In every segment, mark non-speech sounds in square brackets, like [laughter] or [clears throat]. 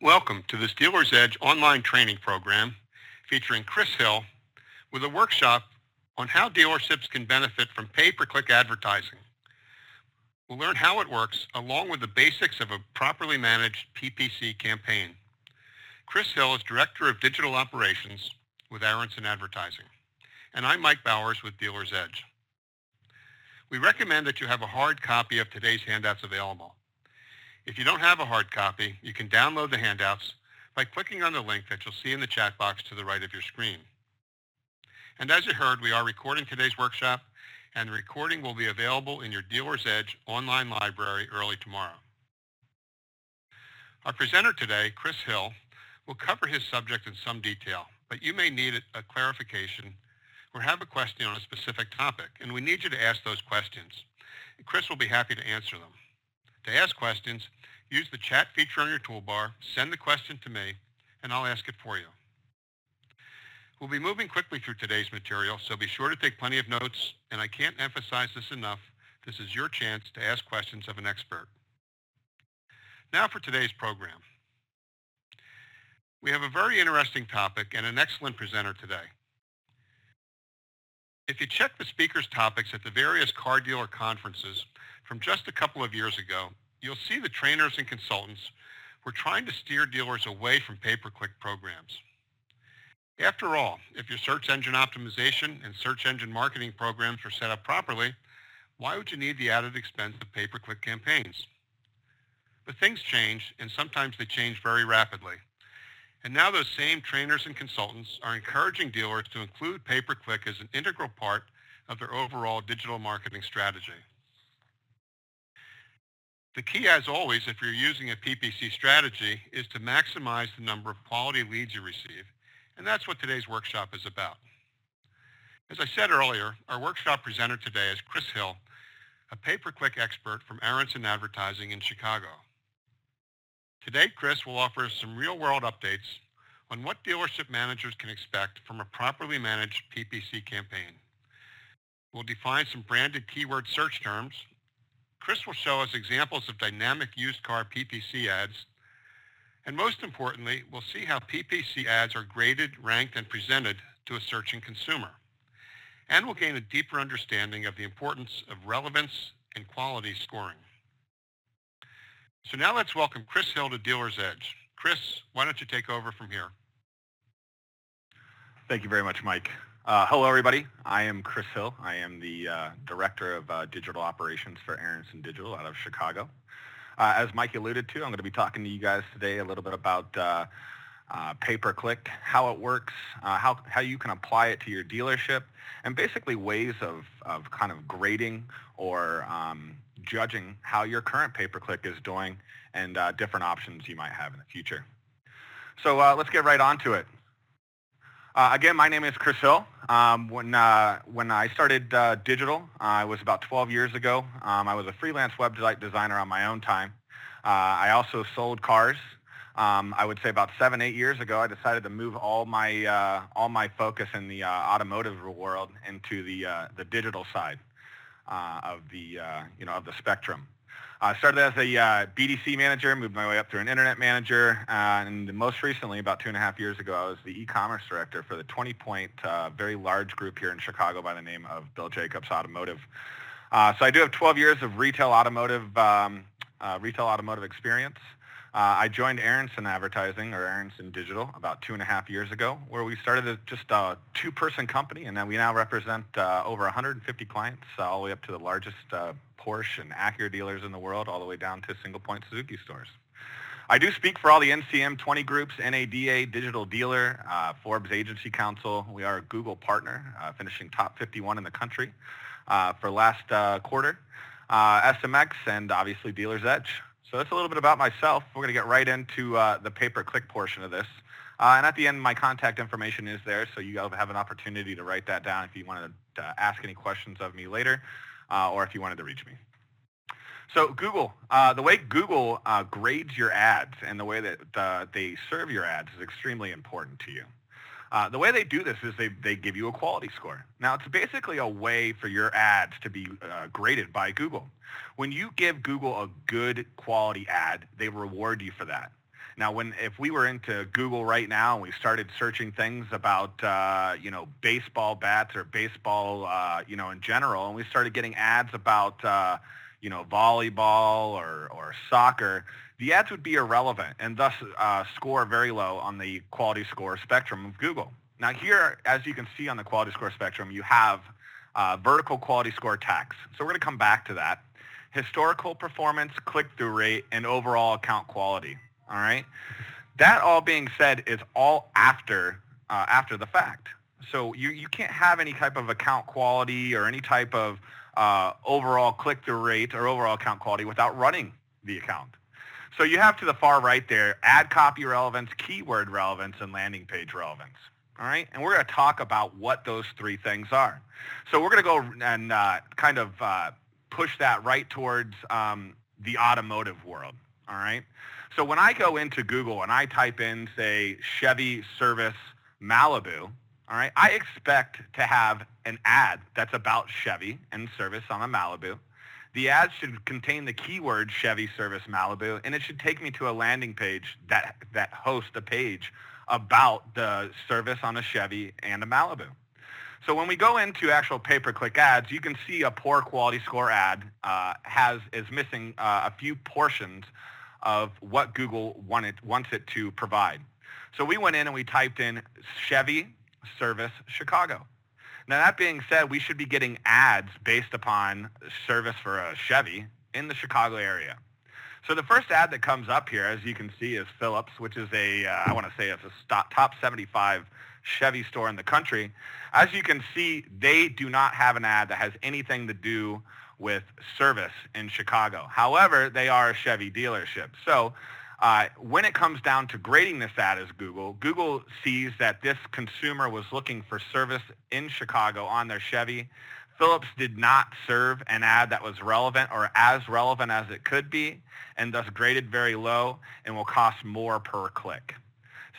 Welcome to this Dealer's Edge online training program featuring Chris Hill with a workshop on how dealerships can benefit from pay-per-click advertising. We'll learn how it works along with the basics of a properly managed PPC campaign. Chris Hill is Director of Digital Operations with Aronson Advertising. And I'm Mike Bowers with Dealer's Edge. We recommend that you have a hard copy of today's handouts available. If you don't have a hard copy, you can download the handouts by clicking on the link that you'll see in the chat box to the right of your screen. And as you heard, we are recording today's workshop, and the recording will be available in your Dealer's Edge online library early tomorrow. Our presenter today, Chris Hill, will cover his subject in some detail, but you may need a clarification or have a question on a specific topic, and we need you to ask those questions. Chris will be happy to answer them. To ask questions, use the chat feature on your toolbar, send the question to me, and I'll ask it for you. We'll be moving quickly through today's material, so be sure to take plenty of notes, and I can't emphasize this enough. This is your chance to ask questions of an expert. Now for today's program. We have a very interesting topic and an excellent presenter today. If you check the speaker's topics at the various car dealer conferences, from just a couple of years ago, you'll see the trainers and consultants were trying to steer dealers away from pay-per-click programs. After all, if your search engine optimization and search engine marketing programs are set up properly, why would you need the added expense of pay-per-click campaigns? But things change, and sometimes they change very rapidly. And now those same trainers and consultants are encouraging dealers to include pay-per-click as an integral part of their overall digital marketing strategy. The key, as always, if you're using a PPC strategy, is to maximize the number of quality leads you receive, and that's what today's workshop is about. As I said earlier, our workshop presenter today is Chris Hill, a pay-per-click expert from Aronson Advertising in Chicago. Today, Chris will offer some real-world updates on what dealership managers can expect from a properly managed PPC campaign. We'll define some branded keyword search terms Chris will show us examples of dynamic used car PPC ads. And most importantly, we'll see how PPC ads are graded, ranked, and presented to a searching consumer. And we'll gain a deeper understanding of the importance of relevance and quality scoring. So now let's welcome Chris Hill to Dealer's Edge. Chris, why don't you take over from here? Thank you very much, Mike. Uh, hello, everybody. I am Chris Hill. I am the uh, Director of uh, Digital Operations for Aronson Digital out of Chicago. Uh, as Mike alluded to, I'm going to be talking to you guys today a little bit about uh, uh, pay-per-click, how it works, how, how you can apply it to your dealership, and basically ways of, of kind of grading or um, judging how your current pay-per-click is doing and different options you might have in the future. So let's get right on to it. Uh, again, my name is Chris Hill. Um, when, uh, when I started uh, digital, uh, it was about 12 years ago. Um, I was a freelance web designer on my own time. Uh, I also sold cars. Um, I would say about seven, eight years ago, I decided to move all my, uh, all my focus in the automotive world into the, the digital side of, the, you know, of the spectrum. I started as a uh, BDC manager, moved my way up to an internet manager, uh, and most recently, about two and a half years ago, I was the e-commerce director for the 20-point, uh, very large group here in Chicago by the name of Bill Jacobs Automotive. Uh, so I do have 12 years of retail automotive, um, uh, retail automotive experience. Uh, I joined Aronson Advertising or Aronson Digital about two and a half years ago, where we started a, just a two-person company, and then we now represent uh, over 150 clients, uh, all the way up to the largest uh, Porsche and Acura dealers in the world, all the way down to single-point Suzuki stores. I do speak for all the NCM 20 groups, NADA, Digital Dealer, uh, Forbes Agency Council. We are a Google partner, uh, finishing top 51 in the country for last quarter. SMX and obviously Dealer's Edge. So that's a little bit about myself. We're going to get right into uh, the pay-per-click portion of this. Uh, and at the end, my contact information is there, so you have an opportunity to write that down if you wanted to ask any questions of me later, uh, or if you wanted to reach me. So Google, uh, the way Google uh, grades your ads and the way that uh, they serve your ads is extremely important to you. Uh, the way they do this is they, they give you a quality score. Now, it's basically a way for your ads to be uh, graded by Google. When you give Google a good quality ad, they reward you for that. Now, when if we were into Google right now and we started searching things about uh, you know baseball bats or baseball uh, you know in general, and we started getting ads about uh, you know volleyball or or soccer, the ads would be irrelevant and thus uh, score very low on the quality score spectrum of Google. Now here, as you can see on the quality score spectrum, you have uh, vertical quality score tax. So we're going to come back to that. Historical performance, click-through rate, and overall account quality. All right. That all being said is all after uh, after the fact. So you, you can't have any type of account quality or any type of uh, overall click-through rate or overall account quality without running the account. So you have to the far right there, ad copy relevance, keyword relevance, and landing page relevance. All right, and we're going to talk about what those three things are. So we're going to go and uh, kind of uh, push that right towards um, the automotive world. All right. So when I go into Google and I type in, say, Chevy service Malibu, all right, I expect to have an ad that's about Chevy and service on a Malibu. The ad should contain the keyword Chevy service Malibu, and it should take me to a landing page that, that hosts a page about the service on a Chevy and a Malibu. So when we go into actual pay-per-click ads, you can see a poor quality score ad uh, has is missing uh, a few portions of what Google wanted, wants it to provide. So we went in and we typed in Chevy service Chicago. Now that being said, we should be getting ads based upon service for a Chevy in the Chicago area. So the first ad that comes up here, as you can see, is Phillips, which is a uh, I want to say it's a top 75 Chevy store in the country. As you can see, they do not have an ad that has anything to do with service in Chicago. However, they are a Chevy dealership. So uh, when it comes down to grading this ad as Google, Google sees that this consumer was looking for service in Chicago on their Chevy. Phillips did not serve an ad that was relevant or as relevant as it could be and thus graded very low and will cost more per click.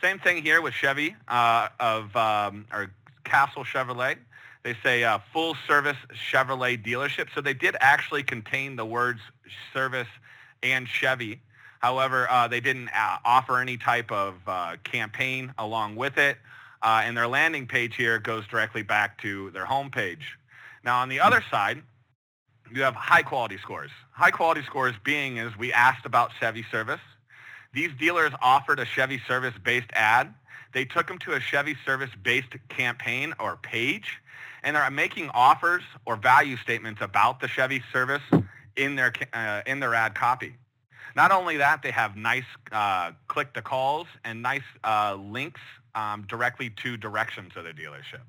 Same thing here with Chevy uh, of um, or Castle Chevrolet. They say uh, full service Chevrolet dealership. So they did actually contain the words service and Chevy. However, uh, they didn't uh, offer any type of uh, campaign along with it. Uh, and their landing page here goes directly back to their home page. Now on the other side, you have high quality scores. High quality scores being as we asked about Chevy service. These dealers offered a Chevy service-based ad. They took them to a Chevy service-based campaign or page, and are making offers or value statements about the Chevy service in their uh, in their ad copy. Not only that, they have nice uh, click to calls and nice uh, links um, directly to directions of the dealership.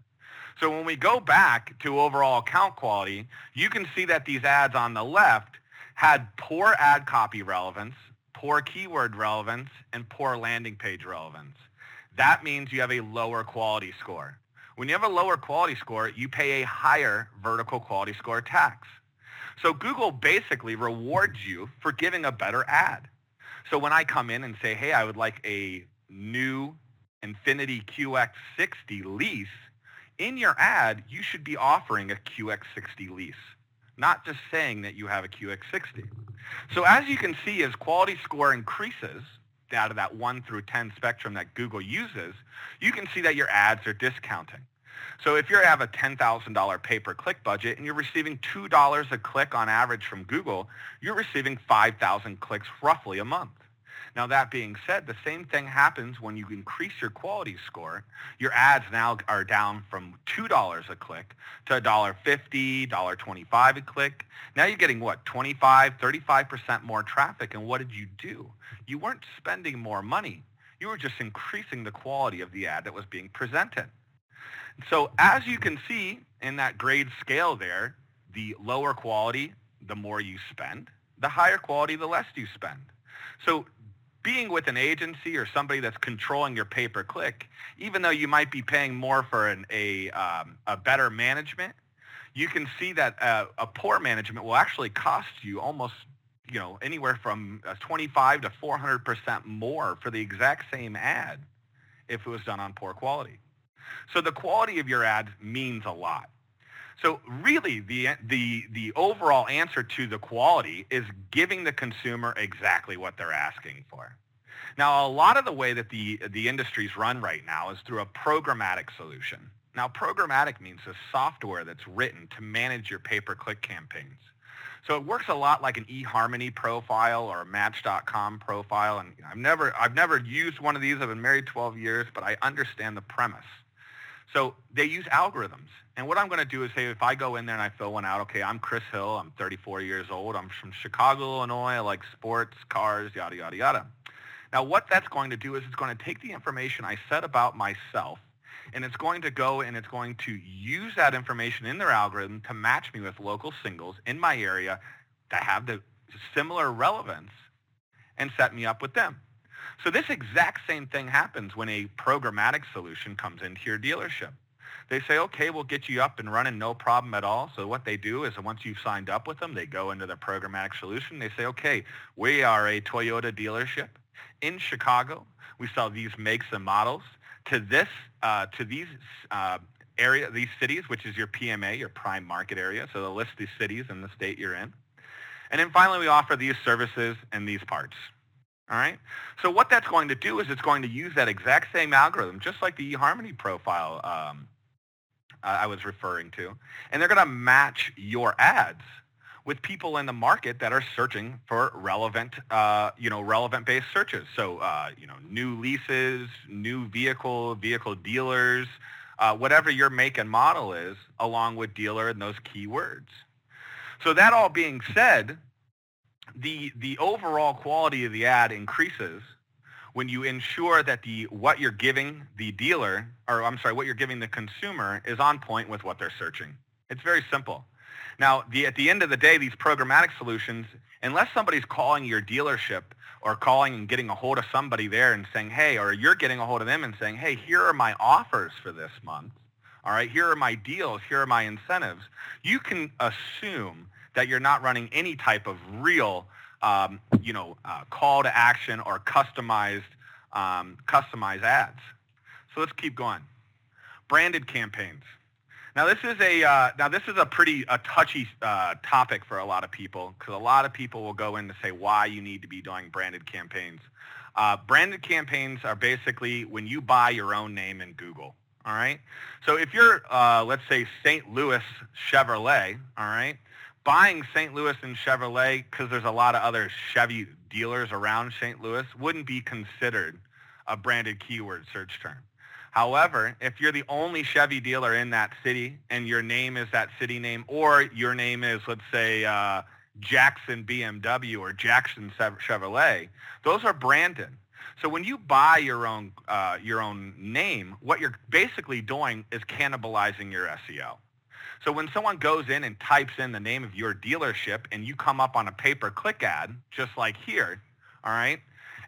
So when we go back to overall account quality, you can see that these ads on the left had poor ad copy relevance, poor keyword relevance, and poor landing page relevance. That means you have a lower quality score. When you have a lower quality score, you pay a higher vertical quality score tax. So Google basically rewards you for giving a better ad. So when I come in and say, hey, I would like a new Infiniti QX60 lease, in your ad, you should be offering a QX60 lease, not just saying that you have a QX60. So as you can see, as quality score increases, out of that 1 through 10 spectrum that Google uses, you can see that your ads are discounting. So if you have a $10,000 pay-per-click budget and you're receiving $2 a click on average from Google, you're receiving 5,000 clicks roughly a month. Now that being said, the same thing happens when you increase your quality score. Your ads now are down from $2 a click to $1.50, $1.25 a click. Now you're getting what, 25, 35% more traffic. And what did you do? You weren't spending more money. You were just increasing the quality of the ad that was being presented. So as you can see in that grade scale there, the lower quality, the more you spend. The higher quality, the less you spend. So being with an agency or somebody that's controlling your pay-per-click, even though you might be paying more for an, a, um, a better management, you can see that uh, a poor management will actually cost you almost you know anywhere from 25 to 400 percent more for the exact same ad if it was done on poor quality. So the quality of your ads means a lot. So really, the, the, the overall answer to the quality is giving the consumer exactly what they're asking for. Now, a lot of the way that the, the industry's run right now is through a programmatic solution. Now, programmatic means a software that's written to manage your pay-per-click campaigns. So it works a lot like an eHarmony profile or a Match.com profile. And I've never, I've never used one of these. I've been married 12 years, but I understand the premise. So they use algorithms. And what I'm going to do is say, if I go in there and I fill one out, okay, I'm Chris Hill. I'm 34 years old. I'm from Chicago, Illinois. I like sports, cars, yada, yada, yada. Now, what that's going to do is it's going to take the information I said about myself and it's going to go and it's going to use that information in their algorithm to match me with local singles in my area that have the similar relevance and set me up with them. So this exact same thing happens when a programmatic solution comes into your dealership. They say, okay, we'll get you up and running, no problem at all. So what they do is once you've signed up with them, they go into their programmatic solution. They say, okay, we are a Toyota dealership in Chicago. We sell these makes and models to this uh, to these uh, area these cities, which is your PMA, your prime market area. So they'll list these cities and the state you're in. And then finally, we offer these services and these parts. All right. So what that's going to do is it's going to use that exact same algorithm, just like the eHarmony profile um, I was referring to, and they're going to match your ads with people in the market that are searching for relevant, uh, you know, relevant-based searches. So, uh, you know, new leases, new vehicle, vehicle dealers, uh, whatever your make and model is, along with dealer and those keywords. So that all being said, the the overall quality of the ad increases when you ensure that the what you're giving the dealer, or I'm sorry, what you're giving the consumer is on point with what they're searching. It's very simple. Now, the, at the end of the day, these programmatic solutions, unless somebody's calling your dealership or calling and getting a hold of somebody there and saying, hey, or you're getting a hold of them and saying, hey, here are my offers for this month. All right, here are my deals. Here are my incentives. You can assume that you're not running any type of real, um, you know, uh, call to action or customized, um, customized ads. So let's keep going. Branded campaigns. Now this is a uh, now this is a pretty a touchy uh, topic for a lot of people because a lot of people will go in to say why you need to be doing branded campaigns. Uh, branded campaigns are basically when you buy your own name in Google. All right. So if you're uh, let's say St. Louis Chevrolet, all right, buying St. Louis and Chevrolet because there's a lot of other Chevy dealers around St. Louis wouldn't be considered a branded keyword search term. However, if you're the only Chevy dealer in that city and your name is that city name or your name is, let's say, uh, Jackson BMW or Jackson Chevrolet, those are branded. So when you buy your own, uh, your own name, what you're basically doing is cannibalizing your SEO. So when someone goes in and types in the name of your dealership and you come up on a pay-per-click ad, just like here, all right,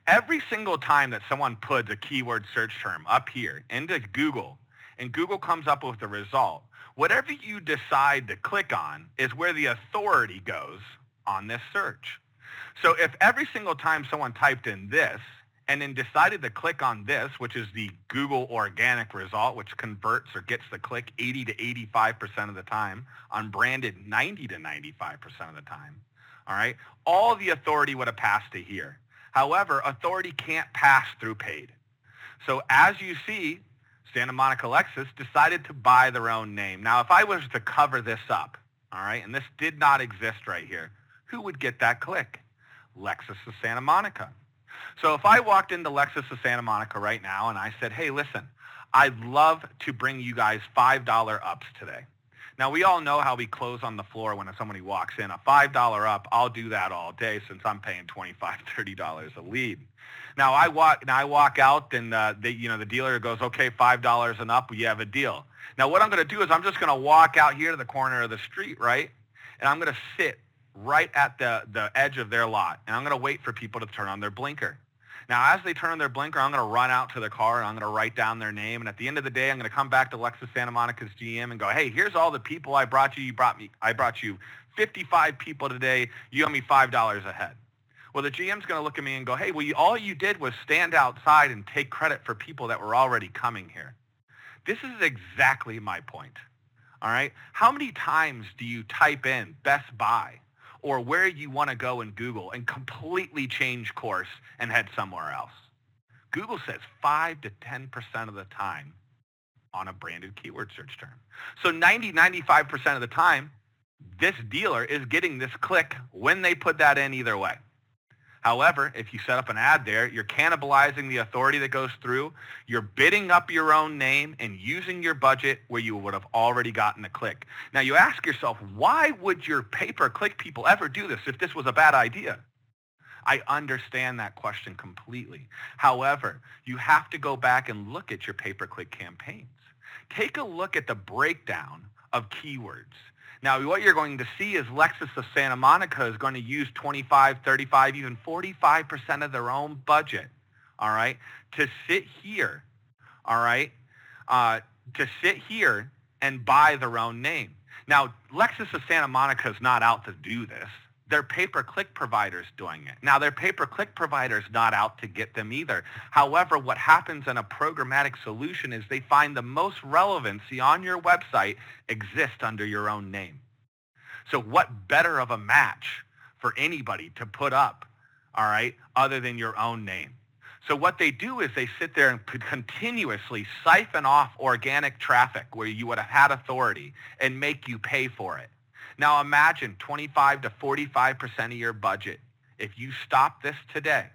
Every single time that someone puts a keyword search term up here into Google and Google comes up with the result, whatever you decide to click on is where the authority goes on this search. So if every single time someone typed in this and then decided to click on this, which is the Google organic result, which converts or gets the click 80 to 85% of the time, on branded 90 to 95% of the time, all right, all the authority would have passed to here. However, authority can't pass through paid. So as you see, Santa Monica Lexus decided to buy their own name. Now, if I was to cover this up, all right, and this did not exist right here, who would get that click? Lexus of Santa Monica. So if I walked into Lexus of Santa Monica right now and I said, hey, listen, I'd love to bring you guys $5 ups today. Now, we all know how we close on the floor when somebody walks in. A $5 up, I'll do that all day since I'm paying $25, [laughs] $30 a lead. Now, I walk, now I walk out and uh, the, you know, the dealer goes, okay, $5 and up, you have a deal. Now, what I'm going to do is I'm just going to walk out here to the corner of the street, right? And I'm going to sit right at the, the edge of their lot. And I'm going to wait for people to turn on their blinker. Now, as they turn on their blinker, I'm going to run out to the car and I'm going to write down their name. And at the end of the day, I'm going to come back to Lexus Santa Monica's GM and go, hey, here's all the people I brought you. You brought me, I brought you 55 people today. You owe me $5 a head. Well, the GM's going to look at me and go, hey, well, you, all you did was stand outside and take credit for people that were already coming here. This is exactly my point. All right. How many times do you type in Best Buy or where you want to go in Google and completely change course and head somewhere else. Google says 5 to 10% of the time on a branded keyword search term. So 90, 95% of the time, this dealer is getting this click when they put that in either way. However, if you set up an ad there, you're cannibalizing the authority that goes through. You're bidding up your own name and using your budget where you would have already gotten a click. Now you ask yourself, why would your pay-per-click people ever do this if this was a bad idea? I understand that question completely. However, you have to go back and look at your pay-per-click campaigns. Take a look at the breakdown of keywords. Now, what you're going to see is Lexus of Santa Monica is going to use 25, 35, even 45% of their own budget, all right, to sit here, all right, uh, to sit here and buy their own name. Now, Lexus of Santa Monica is not out to do this their pay-per-click providers doing it. Now, their pay-per-click provider's not out to get them either. However, what happens in a programmatic solution is they find the most relevancy on your website exists under your own name. So what better of a match for anybody to put up, all right, other than your own name? So what they do is they sit there and continuously siphon off organic traffic where you would have had authority and make you pay for it. Now imagine 25 to 45% of your budget. If you stop this today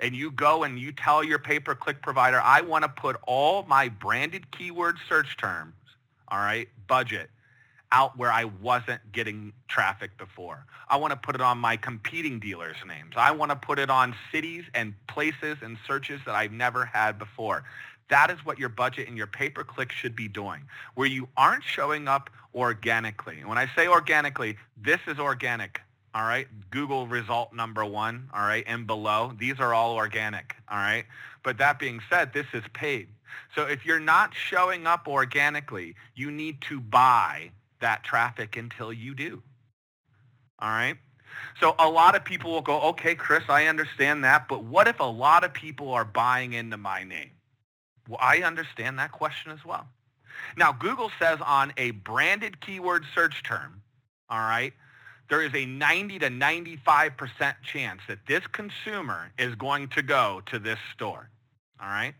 and you go and you tell your pay-per-click provider, I want to put all my branded keyword search terms, all right, budget, out where I wasn't getting traffic before. I want to put it on my competing dealers' names. I want to put it on cities and places and searches that I've never had before. That is what your budget and your pay-per-click should be doing, where you aren't showing up organically. When I say organically, this is organic, all right? Google result number one, all right, and below. These are all organic, all right? But that being said, this is paid. So if you're not showing up organically, you need to buy that traffic until you do, all right? So a lot of people will go, okay, Chris, I understand that, but what if a lot of people are buying into my name? Well, I understand that question as well. Now, Google says on a branded keyword search term, all right, there is a 90 to 95% chance that this consumer is going to go to this store, all right?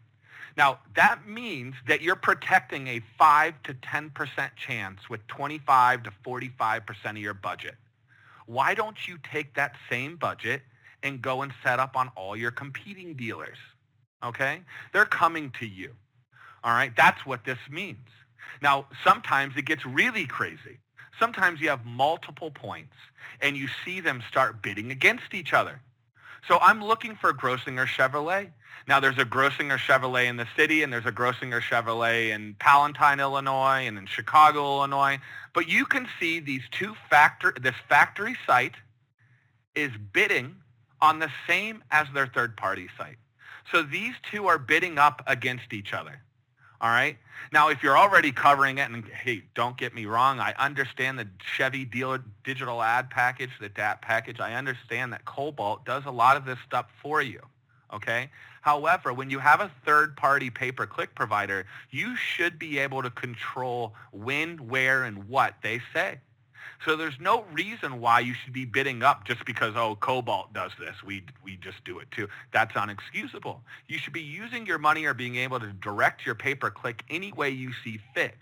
Now, that means that you're protecting a 5 to 10% chance with 25 to 45% of your budget. Why don't you take that same budget and go and set up on all your competing dealers? Okay? They're coming to you. All right? That's what this means. Now, sometimes it gets really crazy. Sometimes you have multiple points and you see them start bidding against each other. So I'm looking for a Grossinger Chevrolet. Now there's a Grossinger Chevrolet in the city and there's a Grossinger Chevrolet in Palatine, Illinois and in Chicago, Illinois. But you can see these two factor, this factory site is bidding on the same as their third party site. So these two are bidding up against each other. All right. Now, if you're already covering it, and hey, don't get me wrong, I understand the Chevy dealer digital ad package, the DAP package. I understand that Cobalt does a lot of this stuff for you. Okay. However, when you have a third-party pay-per-click provider, you should be able to control when, where, and what they say. So there's no reason why you should be bidding up just because, oh, Cobalt does this. We, we just do it too. That's unexcusable. You should be using your money or being able to direct your pay-per-click any way you see fit.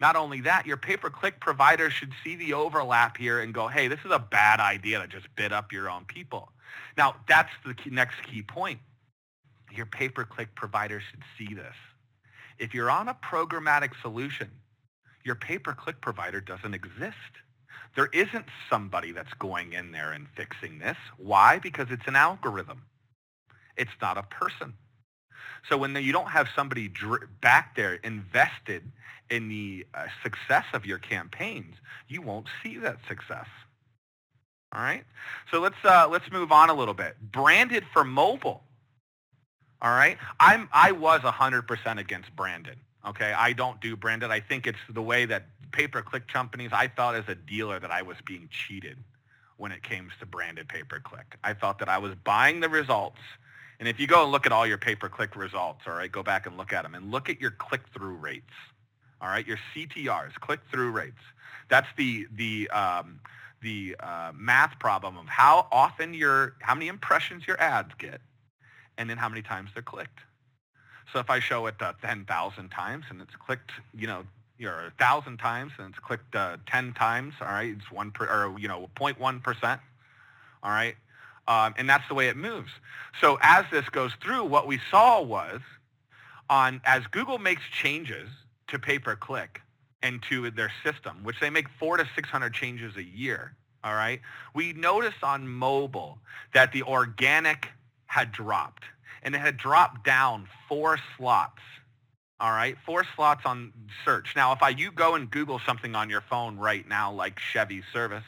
Not only that, your pay-per-click provider should see the overlap here and go, hey, this is a bad idea to just bid up your own people. Now, that's the key, next key point. Your pay-per-click provider should see this. If you're on a programmatic solution, your pay-per-click provider doesn't exist. There isn't somebody that's going in there and fixing this. Why? Because it's an algorithm. It's not a person. So when you don't have somebody back there invested in the uh, success of your campaigns, you won't see that success. All right. So let's uh, let's move on a little bit. Branded for mobile. All right. I'm I was 100% against branded. Okay. I don't do branded. I think it's the way that pay-per-click companies, I felt as a dealer that I was being cheated when it came to branded pay-per-click. I thought that I was buying the results. And if you go and look at all your pay-per-click results, all right, go back and look at them and look at your click-through rates. All right, your CTRs, click-through rates. That's the the um, the uh, math problem of how often your how many impressions your ads get, and then how many times they're clicked. So if I show it uh, 10,000 times and it's clicked, you know, you know, a thousand times and it's clicked uh, 10 times, all right, it's one per, or, you know, 0.1%, all right, um, and that's the way it moves. So as this goes through, what we saw was on, as Google makes changes to pay-per-click and to their system, which they make four to 600 changes a year, all right, we noticed on mobile that the organic had dropped and it had dropped down four slots all right, four slots on search. Now, if I you go and Google something on your phone right now, like Chevy service,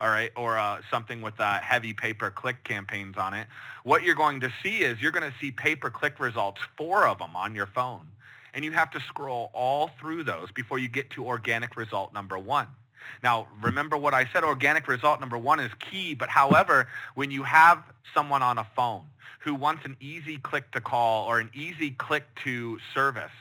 all right, or uh, something with uh, heavy pay-per-click campaigns on it, what you're going to see is you're going to see pay-per-click results, four of them on your phone. And you have to scroll all through those before you get to organic result number one. Now, remember what I said, organic result number one is key, but however, when you have someone on a phone who wants an easy click to call or an easy click to service,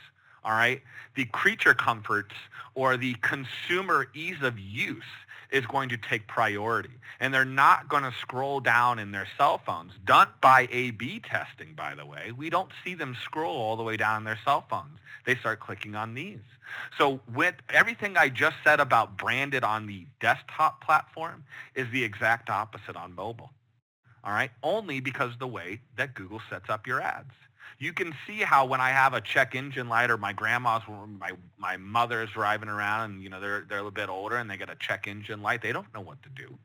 all right, the creature comforts or the consumer ease of use is going to take priority. And they're not going to scroll down in their cell phones. Done by A-B testing, by the way. We don't see them scroll all the way down in their cell phones. They start clicking on these. So with everything I just said about branded on the desktop platform is the exact opposite on mobile. All right? Only because the way that Google sets up your ads you can see how when I have a check engine light or my grandma's, my, my mother's driving around and, you know, they're, they're a little bit older and they get a check engine light, they don't know what to do.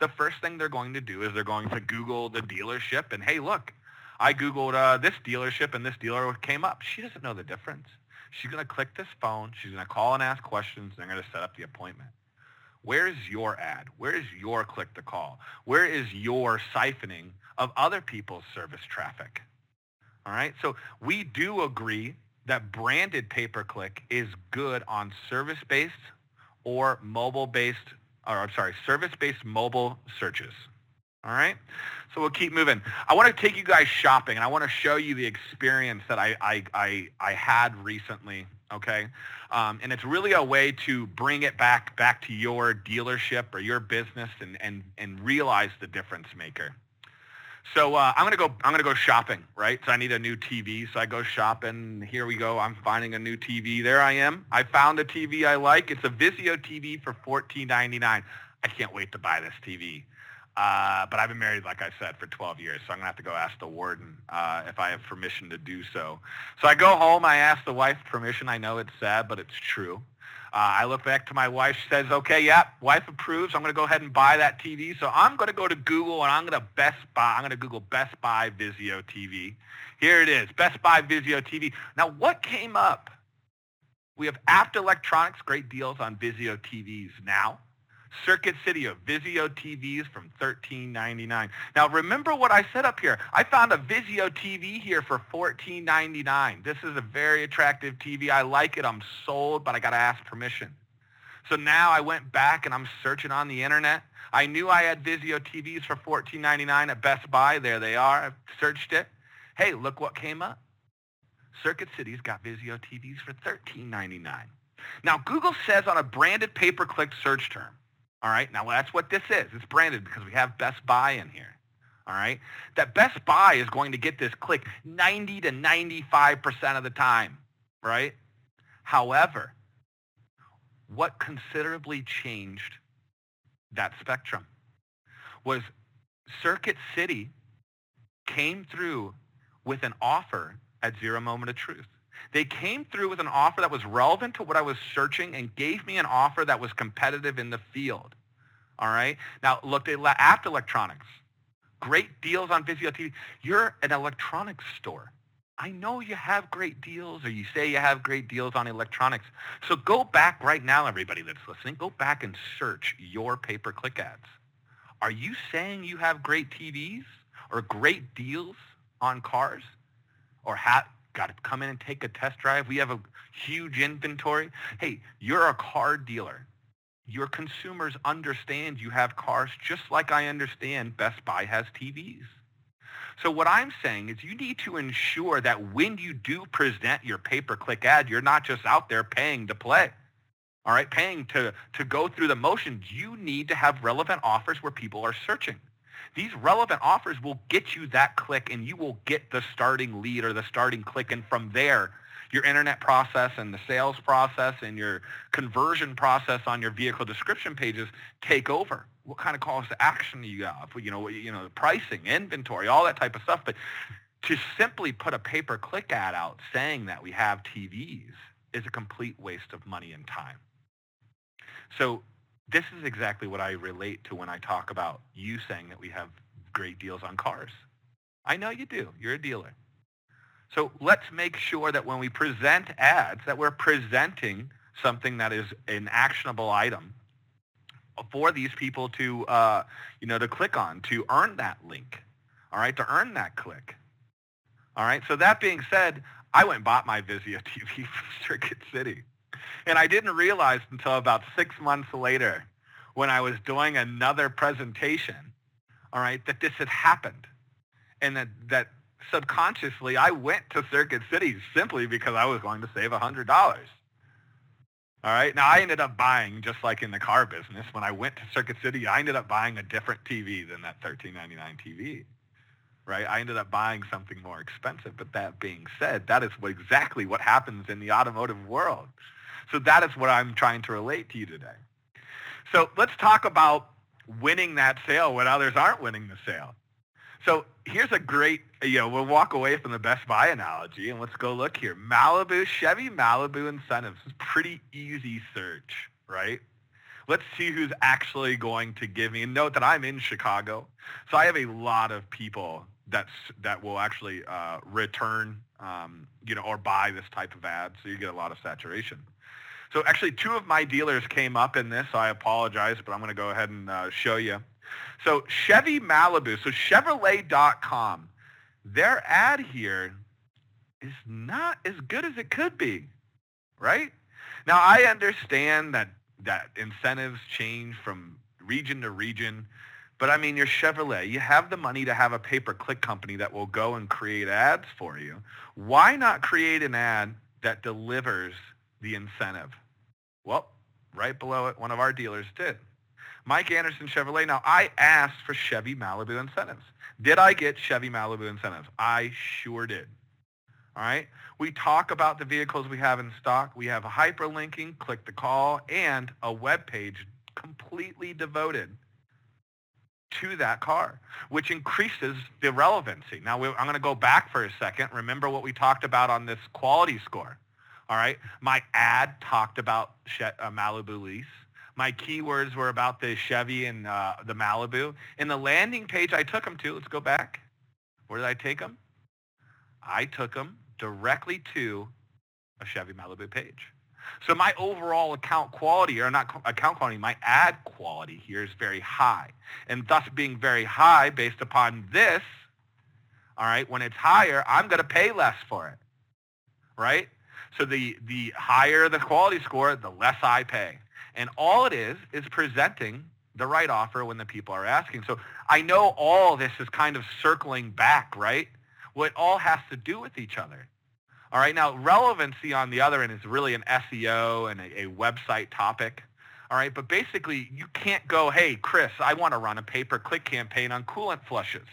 The first thing they're going to do is they're going to Google the dealership and, hey, look, I Googled uh, this dealership and this dealer came up. She doesn't know the difference. She's going to click this phone. She's going to call and ask questions. And They're going to set up the appointment. Where is your ad? Where is your click to call? Where is your siphoning of other people's service traffic? All right. So we do agree that branded pay-per-click is good on service-based or mobile-based, or I'm sorry, service-based mobile searches. All right. So we'll keep moving. I want to take you guys shopping, and I want to show you the experience that I I I, I had recently. Okay. Um, and it's really a way to bring it back back to your dealership or your business and and and realize the difference maker. So uh, I'm gonna go. I'm gonna go shopping, right? So I need a new TV. So I go shopping. Here we go. I'm finding a new TV. There I am. I found a TV I like. It's a Vizio TV for $14.99. I can't wait to buy this TV. Uh, but I've been married, like I said, for 12 years, so I'm gonna have to go ask the warden uh, if I have permission to do so. So I go home. I ask the wife permission. I know it's sad, but it's true. Uh, I look back to my wife, She says, okay, yeah, wife approves. I'm going to go ahead and buy that TV. So I'm going to go to Google and I'm going to Best Buy. I'm going to Google Best Buy Vizio TV. Here it is, Best Buy Vizio TV. Now, what came up? We have Abt Electronics, great deals on Vizio TVs now. Circuit City of Vizio TVs from $13.99. Now remember what I said up here. I found a Vizio TV here for $14.99. This is a very attractive TV. I like it. I'm sold, but I got to ask permission. So now I went back and I'm searching on the internet. I knew I had Vizio TVs for $14.99 at Best Buy. There they are. I searched it. Hey, look what came up. Circuit City's got Vizio TVs for $13.99. Now, Google says on a branded pay-per-click search term, all right. Now that's what this is. It's branded because we have Best Buy in here. All right. That Best Buy is going to get this click 90 to 95% of the time. Right. However, what considerably changed that spectrum was Circuit City came through with an offer at zero moment of truth. They came through with an offer that was relevant to what I was searching and gave me an offer that was competitive in the field. All right. Now look at Abt Electronics. Great deals on Vizio TV. You're an electronics store. I know you have great deals or you say you have great deals on electronics. So go back right now, everybody that's listening, go back and search your pay-per-click ads. Are you saying you have great TVs or great deals on cars or ha- got to come in and take a test drive. We have a huge inventory. Hey, you're a car dealer. Your consumers understand you have cars just like I understand Best Buy has TVs. So what I'm saying is you need to ensure that when you do present your pay-per-click ad, you're not just out there paying to play. All right, paying to, to go through the motions. You need to have relevant offers where people are searching. These relevant offers will get you that click and you will get the starting lead or the starting click. And from there, your internet process and the sales process and your conversion process on your vehicle description pages take over. What kind of calls to action do you have? You know, you know, pricing, inventory, all that type of stuff. But to simply put a pay-per-click ad out saying that we have TVs is a complete waste of money and time. So this is exactly what I relate to when I talk about you saying that we have great deals on cars. I know you do. You're a dealer. So let's make sure that when we present ads, that we're presenting something that is an actionable item for these people to, uh, you know, to click on, to earn that link, all right, to earn that click. All right, so that being said, I went and bought my Vizio TV [laughs] from Circuit City. And I didn't realize until about six months later when I was doing another presentation, all right, that this had happened. And that, that subconsciously I went to Circuit City simply because I was going to save $100. All right. Now I ended up buying, just like in the car business, when I went to Circuit City, I ended up buying a different TV than that $13.99 TV. Right. I ended up buying something more expensive. But that being said, that is what, exactly what happens in the automotive world. So that is what I'm trying to relate to you today. So let's talk about winning that sale when others aren't winning the sale. So here's a great, you know, we'll walk away from the Best Buy analogy and let's go look here. Malibu, Chevy Malibu incentives is pretty easy search, right? Let's see who's actually going to give me. And note that I'm in Chicago, so I have a lot of people that's that will actually uh, return, um, you know, or buy this type of ad. So you get a lot of saturation. So actually, two of my dealers came up in this. I apologize, but I'm going to go ahead and uh, show you. So Chevy Malibu, so Chevrolet.com, their ad here is not as good as it could be, right? Now I understand that that incentives change from region to region, but I mean, you're Chevrolet. You have the money to have a pay-per-click company that will go and create ads for you. Why not create an ad that delivers the incentive? Well, right below it, one of our dealers did. Mike Anderson Chevrolet. Now, I asked for Chevy Malibu incentives. Did I get Chevy Malibu incentives? I sure did. All right. We talk about the vehicles we have in stock. We have hyperlinking, click the call, and a web page completely devoted to that car, which increases the relevancy. Now, I'm going to go back for a second. Remember what we talked about on this quality score. All right. My ad talked about uh, Malibu lease my keywords were about the Chevy and uh, the Malibu. In the landing page I took them to, let's go back. Where did I take them? I took them directly to a Chevy Malibu page. So my overall account quality, or not account quality, my ad quality here is very high. And thus being very high based upon this, all right, when it's higher, I'm going to pay less for it, right? So the, the higher the quality score, the less I pay. And all it is is presenting the right offer when the people are asking. So I know all this is kind of circling back, right? Well, it all has to do with each other. All right. Now, relevancy on the other end is really an SEO and a, a website topic. All right. But basically, you can't go, hey, Chris, I want to run a pay-per-click campaign on coolant flushes.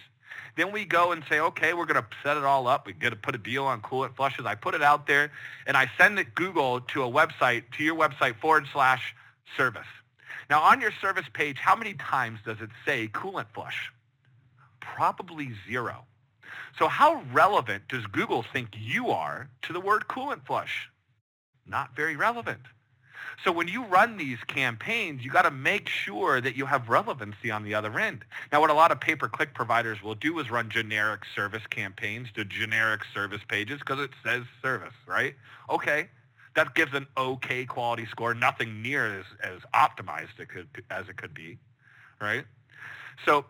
Then we go and say, okay, we're going to set it all up. We're going to put a deal on coolant flushes. I put it out there, and I send it Google to a website, to your website forward slash service. Now on your service page, how many times does it say coolant flush? Probably zero. So how relevant does Google think you are to the word coolant flush? Not very relevant. So when you run these campaigns, you got to make sure that you have relevancy on the other end. Now, what a lot of pay-per-click providers will do is run generic service campaigns to generic service pages because it says service, right? Okay, that gives an okay quality score, nothing near as, as optimized it could, as it could be, right? So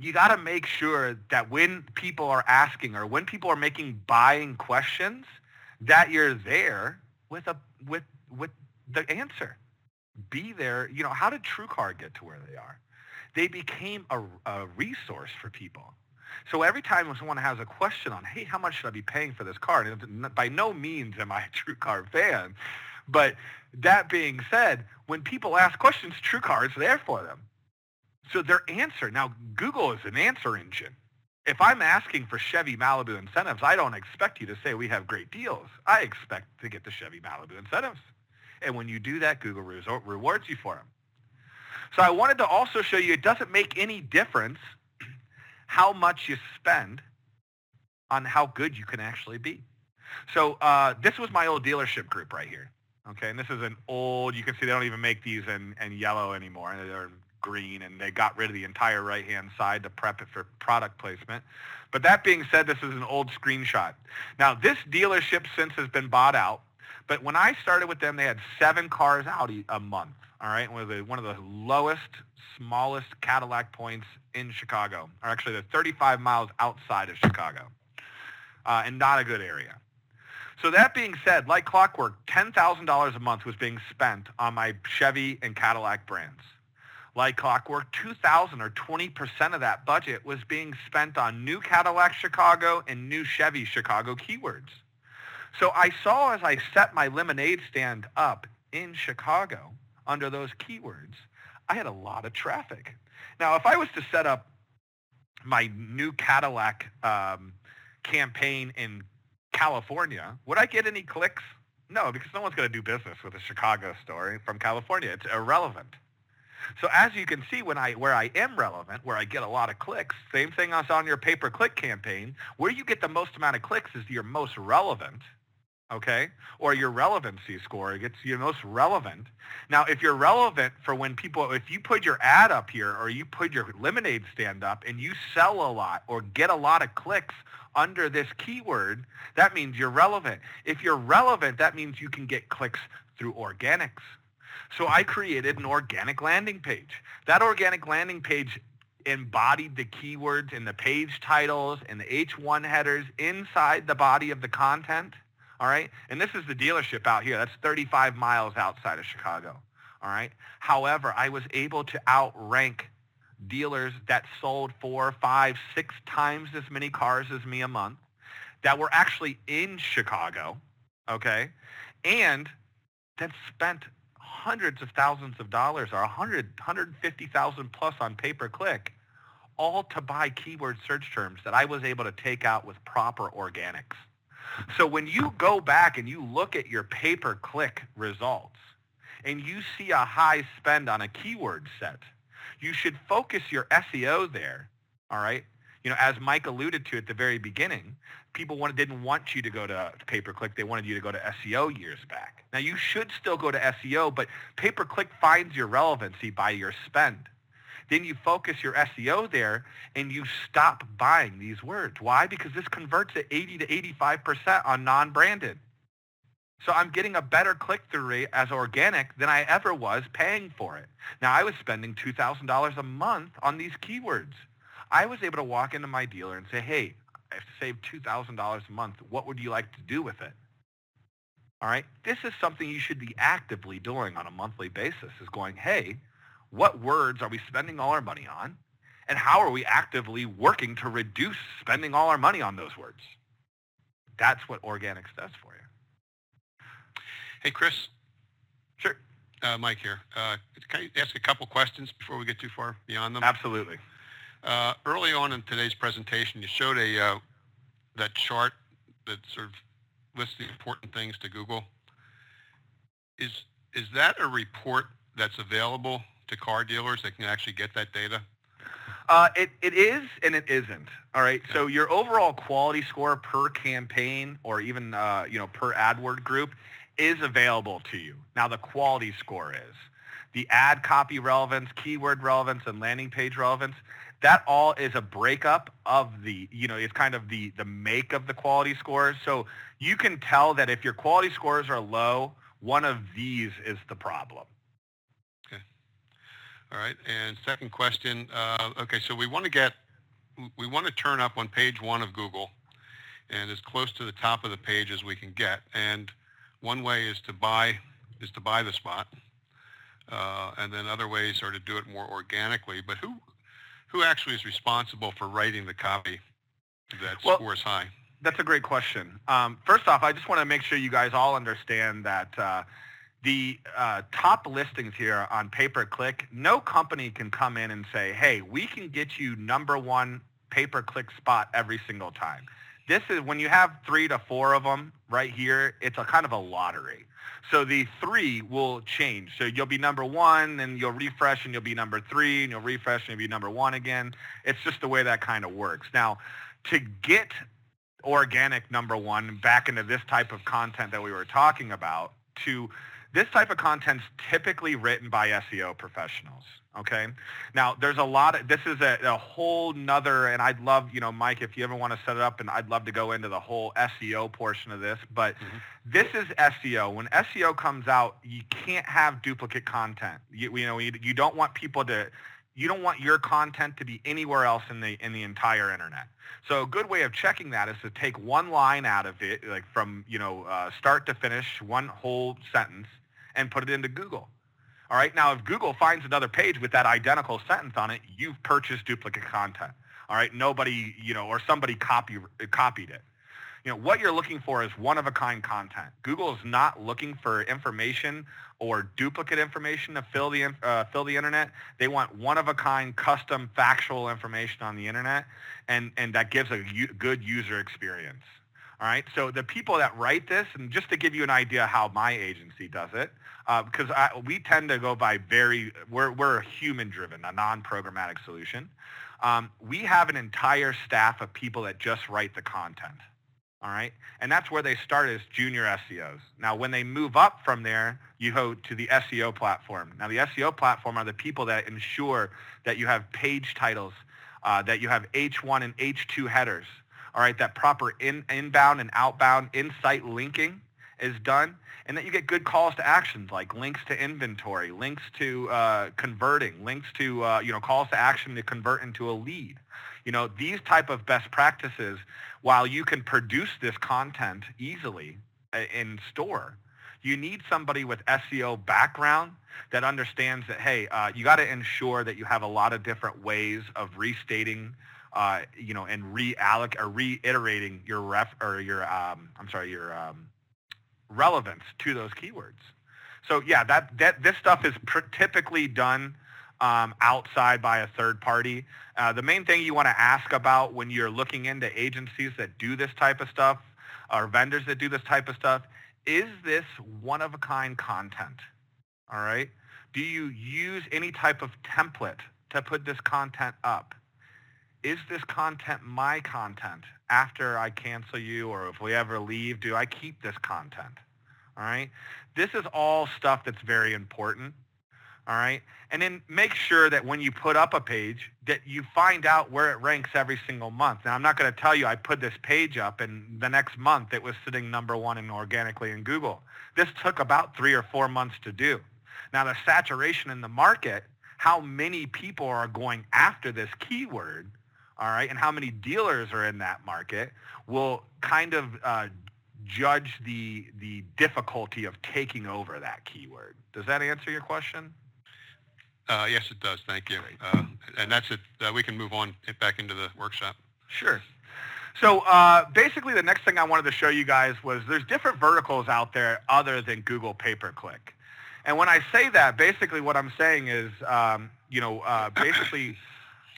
you got to make sure that when people are asking or when people are making buying questions, that you're there with a with with the answer. Be there. You know, how did TrueCar get to where they are? They became a, a resource for people. So every time someone has a question on, hey, how much should I be paying for this car? And by no means am I a [laughs] TrueCar fan. But that being said, when people ask questions, TrueCar is there for them. So their answer, now Google is an answer engine. If I'm asking for Chevy Malibu incentives, I don't expect you to say we have great deals. I expect to get the Chevy Malibu incentives. And when you do that, Google rewards you for them. So I wanted to also show you it doesn't make any difference [clears throat] how much you spend on how good you can actually be. So uh, this was my old dealership group right here. Okay, and this is an old, you can see they don't even make these in, in yellow anymore. They're green, and they got rid of the entire right-hand side to prep it for product placement. But that being said, this is an old screenshot. Now, this dealership since has been bought out, but when I started with them, they had seven cars out a month, all right? One of the, one of the lowest, smallest Cadillac points in Chicago, or actually they're 35 miles outside of Chicago, uh, and not a good area. So that being said, like clockwork, $10,000 a month was being spent on my Chevy and Cadillac brands. Like clockwork, 2000 or 20% of that budget was being spent on new Cadillac Chicago and new Chevy Chicago keywords. So I saw as I set my lemonade stand up in Chicago under those keywords, I had a lot of traffic. Now, if I was to set up my new Cadillac um, campaign in California, would I get any clicks? No, because no one's going to do business with a Chicago story from California. It's irrelevant. So as you can see, when I where I am relevant, where I get a lot of clicks, same thing as on your pay-per-click campaign, where you get the most amount of clicks is your most relevant, okay? Or your relevancy score It gets your most relevant. Now, if you're relevant for when people, if you put your ad up here or you put your lemonade stand up and you sell a lot or get a lot of clicks under this keyword, that means you're relevant. If you're relevant, that means you can get clicks through organics. So I created an organic landing page. That organic landing page embodied the keywords in the page titles and the H1 headers inside the body of the content. All right. And this is the dealership out here. That's 35 miles outside of Chicago. All right. However, I was able to outrank dealers that sold four, five, six times as many cars as me a month that were actually in Chicago. Okay. And that spent hundreds of thousands of dollars or 100, 150,000 plus on pay-per-click, all to buy keyword search terms that I was able to take out with proper organics. So when you go back and you look at your pay-per-click results and you see a high spend on a keyword set, you should focus your SEO there, all right? You know, as Mike alluded to at the very beginning, people wanted, didn't want you to go to pay-per-click. They wanted you to go to SEO years back. Now, you should still go to SEO, but pay-per-click finds your relevancy by your spend. Then you focus your SEO there and you stop buying these words. Why? Because this converts at 80 to 85% on non-branded. So I'm getting a better click-through rate as organic than I ever was paying for it. Now, I was spending $2,000 a month on these keywords. I was able to walk into my dealer and say, hey, I've saved $2,000 a month. What would you like to do with it? All right. This is something you should be actively doing on a monthly basis is going, hey, what words are we spending all our money on? And how are we actively working to reduce spending all our money on those words? That's what organics does for you. Hey, Chris. Sure. Uh, Mike here. Uh, can I ask a couple questions before we get too far beyond them? Absolutely. Uh, early on in today's presentation, you showed a uh, that chart that sort of lists the important things to Google. Is is that a report that's available to car dealers that can actually get that data? Uh, it, it is and it isn't. All right. Okay. So your overall quality score per campaign or even uh, you know per AdWord group is available to you. Now the quality score is the ad copy relevance, keyword relevance, and landing page relevance that all is a breakup of the, you know, it's kind of the, the make of the quality scores. So you can tell that if your quality scores are low, one of these is the problem. All right. And second question. Uh, okay. So we want to get, we want to turn up on page one of Google and as close to the top of the page as we can get. And one way is to buy, is to buy the spot. Uh, and then other ways are to do it more organically. But who, who actually is responsible for writing the copy that well, scores high? That's a great question. Um, first off, I just want to make sure you guys all understand that uh, the uh, top listings here on pay-per-click, no company can come in and say, hey, we can get you number one pay-per-click spot every single time. This is when you have three to four of them right here, it's a kind of a lottery. So the three will change. So you'll be number one, and you'll refresh, and you'll be number three, and you'll refresh, and you'll be number one again. It's just the way that kind of works. Now, to get organic number one back into this type of content that we were talking about, to this type of content is typically written by SEO professionals. Okay. Now there's a lot of, this is a, a whole nother, and I'd love, you know, Mike, if you ever want to set it up and I'd love to go into the whole SEO portion of this, but mm-hmm. this is SEO. When SEO comes out, you can't have duplicate content. You, you know, you, you don't want people to, you don't want your content to be anywhere else in the in the entire internet. So a good way of checking that is to take one line out of it, like from you know uh, start to finish, one whole sentence, and put it into Google. All right. Now, if Google finds another page with that identical sentence on it, you've purchased duplicate content. All right. Nobody, you know, or somebody copy, copied it. You know, what you're looking for is one-of-a-kind content. Google is not looking for information or duplicate information to fill the, uh, fill the internet. They want one-of-a-kind, custom, factual information on the internet, and, and that gives a u- good user experience. All right. So the people that write this, and just to give you an idea how my agency does it, because I, we tend to go by very, we're, we're a human-driven, a non-programmatic solution. Um, we have an entire staff of people that just write the content. All right. And that's where they start as junior SEOs. Now, when they move up from there, you go to the SEO platform. Now, the SEO platform are the people that ensure that you have page titles, uh, that you have H1 and H2 headers, all right, that proper in, inbound and outbound in-site linking is done, and that you get good calls to actions like links to inventory, links to uh, converting, links to uh, you know calls to action to convert into a lead. You know these type of best practices, while you can produce this content easily uh, in store, you need somebody with SEO background that understands that hey, uh, you got to ensure that you have a lot of different ways of restating uh, you know, and realloc or reiterating your ref or your um, I'm sorry, your um, relevance to those keywords. So yeah, that that this stuff is pr- typically done um, outside by a third party. Uh, the main thing you want to ask about when you're looking into agencies that do this type of stuff or vendors that do this type of stuff, is this one-of-a-kind content? All right. Do you use any type of template to put this content up? Is this content my content after I cancel you or if we ever leave, do I keep this content? All right. This is all stuff that's very important. All right. And then make sure that when you put up a page that you find out where it ranks every single month. Now, I'm not going to tell you I put this page up and the next month it was sitting number one in organically in Google. This took about three or four months to do. Now, the saturation in the market, how many people are going after this keyword all right, and how many dealers are in that market will kind of uh, judge the the difficulty of taking over that keyword. Does that answer your question? Uh, yes, it does. Thank you. Uh, and that's it. Uh, we can move on back into the workshop. Sure. So uh, basically, the next thing I wanted to show you guys was there's different verticals out there other than Google pay-per-click. And when I say that, basically what I'm saying is, um, you know, uh, basically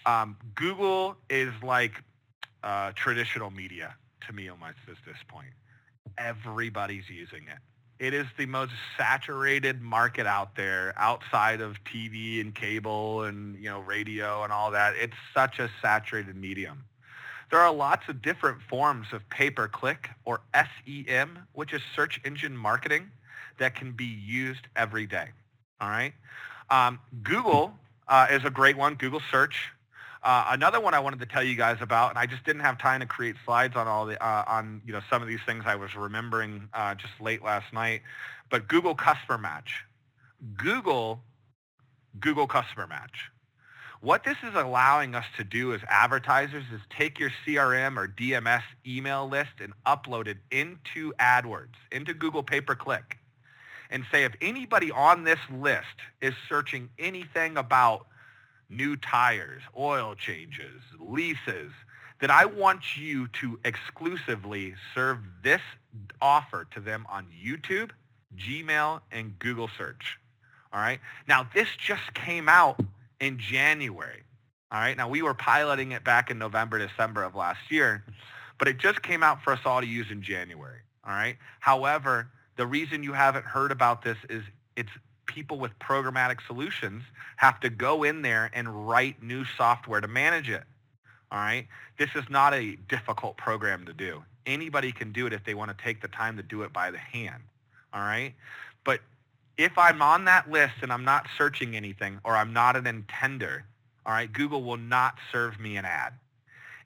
um, Google is like uh, traditional media to me almost at this point. Everybody's using it. It is the most saturated market out there outside of TV and cable and you know radio and all that. It's such a saturated medium. There are lots of different forms of pay-per-click or SEM, which is search engine marketing, that can be used every day. All right. Um, Google uh, is a great one. Google search uh, another one I wanted to tell you guys about, and I just didn't have time to create slides on all the uh, on you know some of these things I was remembering uh, just late last night. But Google Customer Match, Google Google Customer Match. What this is allowing us to do as advertisers is take your CRM or DMS email list and upload it into AdWords, into Google pay-per-click, and say if anybody on this list is searching anything about new tires, oil changes, leases, that I want you to exclusively serve this offer to them on YouTube, Gmail, and Google search. All right. Now this just came out in January. All right. Now we were piloting it back in November, December of last year, but it just came out for us all to use in January. All right. However, the reason you haven't heard about this is it's people with programmatic solutions have to go in there and write new software to manage it. All right. This is not a difficult program to do. Anybody can do it if they want to take the time to do it by the hand. All right. But if I'm on that list and I'm not searching anything or I'm not an intender, all right, Google will not serve me an ad.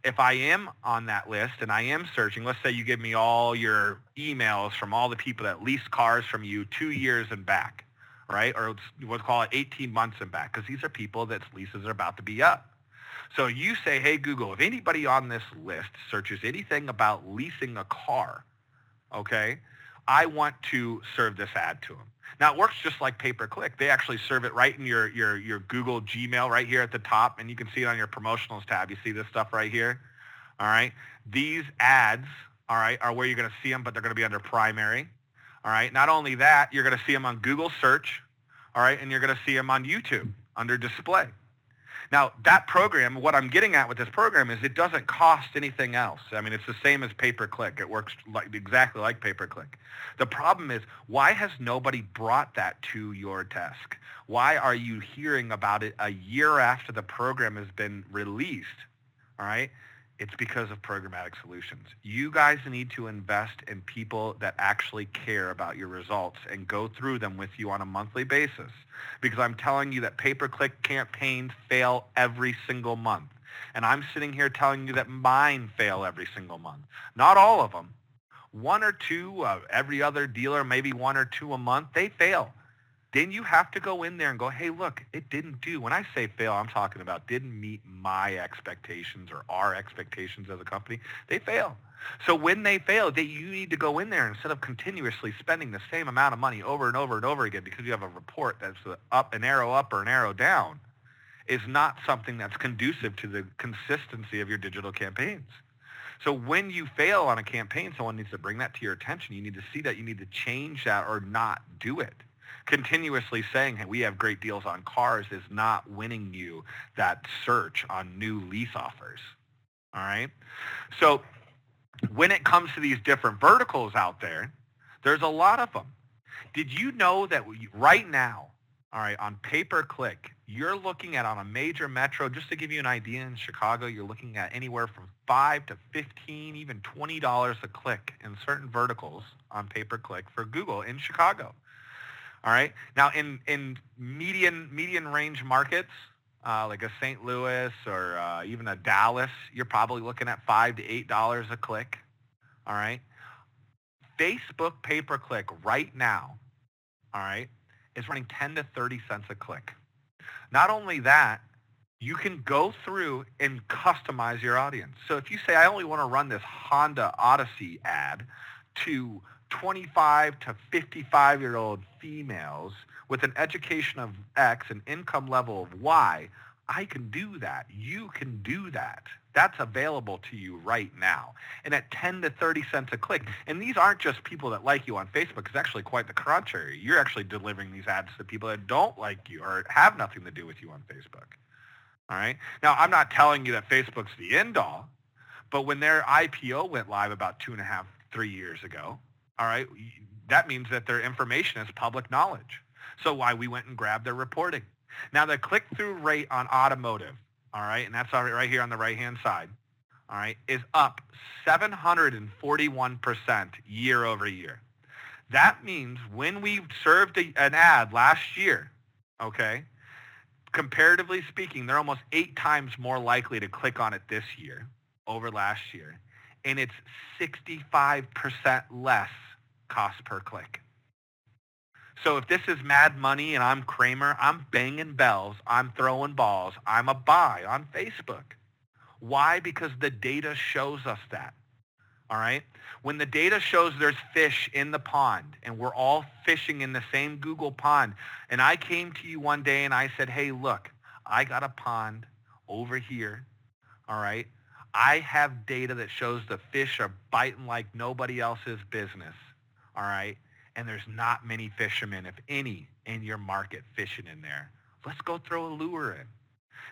If I am on that list and I am searching, let's say you give me all your emails from all the people that leased cars from you two years and back, right? Or let's call it 18 months and back because these are people that leases are about to be up. So you say, hey, Google, if anybody on this list searches anything about leasing a car, okay, I want to serve this ad to them. Now it works just like pay-per-click. They actually serve it right in your, your, your Google Gmail right here at the top, and you can see it on your promotionals tab. You see this stuff right here? All right. These ads, all right, are where you're going to see them, but they're going to be under primary. All right. Not only that, you're going to see them on Google search. All right. And you're going to see them on YouTube under display. Now, that program, what I'm getting at with this program is it doesn't cost anything else. I mean, it's the same as pay-per-click. It works like, exactly like pay-per-click. The problem is, why has nobody brought that to your desk? Why are you hearing about it a year after the program has been released? All right? It's because of programmatic solutions. You guys need to invest in people that actually care about your results and go through them with you on a monthly basis. Because I'm telling you that pay-per-click campaigns fail every single month. And I'm sitting here telling you that mine fail every single month. Not all of them. One or two, uh, every other dealer, maybe one or two a month, they fail then you have to go in there and go, hey, look, it didn't do. When I say fail, I'm talking about didn't meet my expectations or our expectations as a company. They fail. So when they fail, they, you need to go in there instead of continuously spending the same amount of money over and over and over again because you have a report that's up an arrow up or an arrow down is not something that's conducive to the consistency of your digital campaigns. So when you fail on a campaign, someone needs to bring that to your attention. You need to see that you need to change that or not do it continuously saying hey, we have great deals on cars is not winning you that search on new lease offers. All right. So when it comes to these different verticals out there, there's a lot of them. Did you know that right now, all right, on pay-per-click, you're looking at on a major metro, just to give you an idea, in Chicago, you're looking at anywhere from 5 to 15, even $20 a click in certain verticals on pay-per-click for Google in Chicago. All right. Now, in in median median range markets, uh, like a St. Louis or uh, even a Dallas, you're probably looking at five to eight dollars a click. All right. Facebook pay per click right now, all right, is running 10 to 30 cents a click. Not only that, you can go through and customize your audience. So if you say, I only want to run this Honda Odyssey ad to 25 to 55 year old females with an education of X and income level of Y, I can do that. You can do that. That's available to you right now. And at 10 to 30 cents a click. And these aren't just people that like you on Facebook. It's actually quite the contrary. You're actually delivering these ads to people that don't like you or have nothing to do with you on Facebook. All right. Now, I'm not telling you that Facebook's the end all, but when their IPO went live about two and a half, three years ago, all right, that means that their information is public knowledge. So why we went and grabbed their reporting. Now the click-through rate on automotive, all right, and that's right here on the right-hand side, all right, is up 741% year over year. That means when we served a, an ad last year, okay, comparatively speaking, they're almost eight times more likely to click on it this year over last year. And it's 65% less cost per click. So if this is mad money and I'm Cramer, I'm banging bells, I'm throwing balls, I'm a buy on Facebook. Why? Because the data shows us that. All right? When the data shows there's fish in the pond and we're all fishing in the same Google pond, and I came to you one day and I said, hey, look, I got a pond over here. All right? I have data that shows the fish are biting like nobody else's business all right? and there's not many fishermen, if any, in your market fishing in there. Let's go throw a lure in.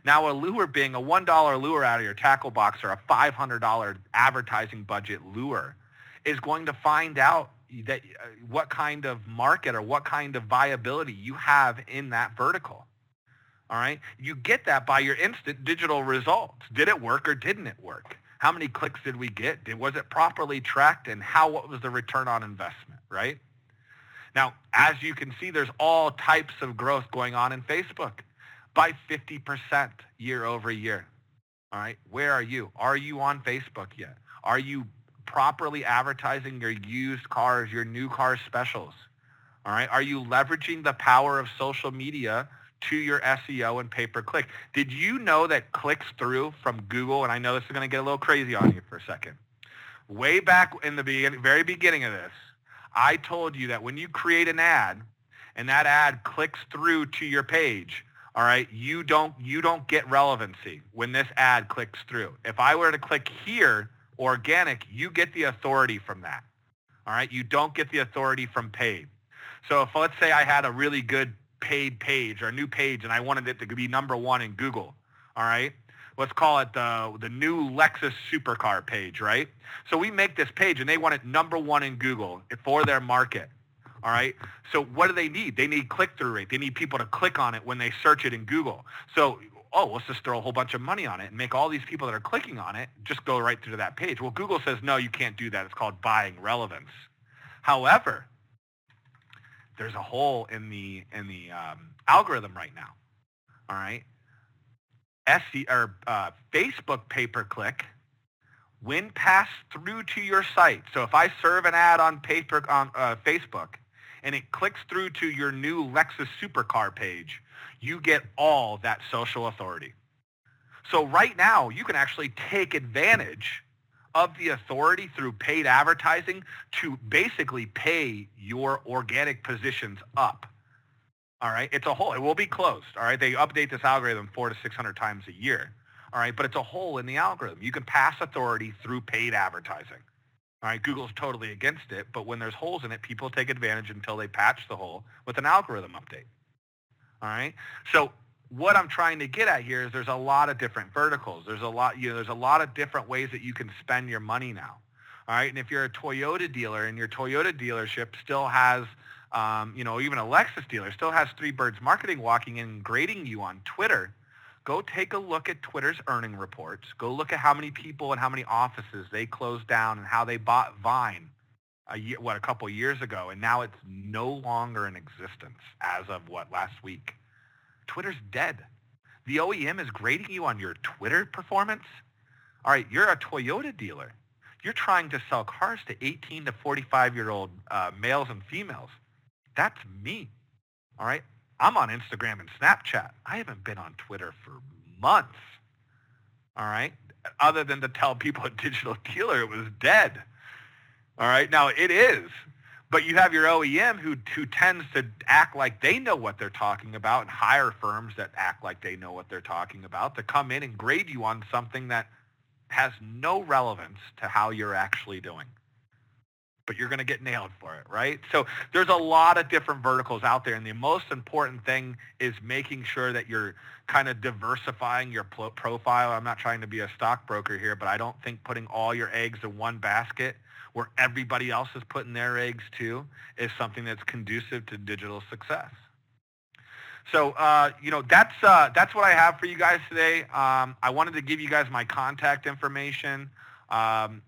Now, a lure being a $1 lure out of your tackle box or a $500 advertising budget lure is going to find out that uh, what kind of market or what kind of viability you have in that vertical. All right. You get that by your instant digital results. Did it work or didn't it work? How many clicks did we get? Did, was it properly tracked? And how, what was the return on investment, right? Now, as you can see, there's all types of growth going on in Facebook by 50% year over year. All right. Where are you? Are you on Facebook yet? Are you properly advertising your used cars, your new car specials? All right. Are you leveraging the power of social media to your SEO and pay-per-click. Did you know that clicks through from Google, and I know this is going to get a little crazy on you for a second. Way back in the beginning, very beginning of this, I told you that when you create an ad and that ad clicks through to your page, all right, you don't you don't get relevancy when this ad clicks through. If I were to click here, organic, you get the authority from that. All right, you don't get the authority from paid. So if let's say I had a really good paid page or a new page and I wanted it to be number one in Google, all right? Let's call it the, the new Lexus supercar page, right? So we make this page and they want it number one in Google for their market. All right. So what do they need? They need click-through rate. They need people to click on it when they search it in Google. So, oh, let's just throw a whole bunch of money on it and make all these people that are clicking on it just go right through to that page. Well, Google says, no, you can't do that. It's called buying relevance. However, there's a hole in the in the um, algorithm right now. All right, SC or uh, Facebook pay-per-click when passed through to your site. So if I serve an ad on paper on uh, Facebook and it clicks through to your new Lexus supercar page, you get all that social authority. So right now, you can actually take advantage of the authority through paid advertising to basically pay your organic positions up. All right. It's a hole. It will be closed. All right. They update this algorithm four to 600 times a year. All right. But it's a hole in the algorithm. You can pass authority through paid advertising. All right. Google's totally against it. But when there's holes in it, people take advantage until they patch the hole with an algorithm update. All right. So what I'm trying to get at here is there's a lot of different verticals. There's a lot, you know, there's a lot of different ways that you can spend your money now. All right. And if you're a Toyota dealer and your Toyota dealership still has, um, you know, even a Lexus dealer still has Three Birds Marketing walking in and grading you on Twitter, go take a look at Twitter's earning reports. Go look at how many people and how many offices they closed down and how they bought Vine a year, what, a couple years ago. And now it's no longer in existence as of what, last week. Twitter's dead. The OEM is grading you on your Twitter performance. All right, you're a Toyota dealer. You're trying to sell cars to 18 to 45-year-old uh, males and females. That's me. All right? I'm on Instagram and Snapchat. I haven't been on Twitter for months. All right? Other than to tell people a digital dealer it was dead. All right? Now, it is. But you have your OEM who, who tends to act like they know what they're talking about and hire firms that act like they know what they're talking about to come in and grade you on something that has no relevance to how you're actually doing. But you're going to get nailed for it, right? So there's a lot of different verticals out there. And the most important thing is making sure that you're kind of diversifying your profile. I'm not trying to be a stockbroker here, but I don't think putting all your eggs in one basket where everybody else is putting their eggs too is something that's conducive to digital success. So, uh, you know, that's, uh, that's what I have for you guys today. Um, I wanted to give you guys my contact information, um,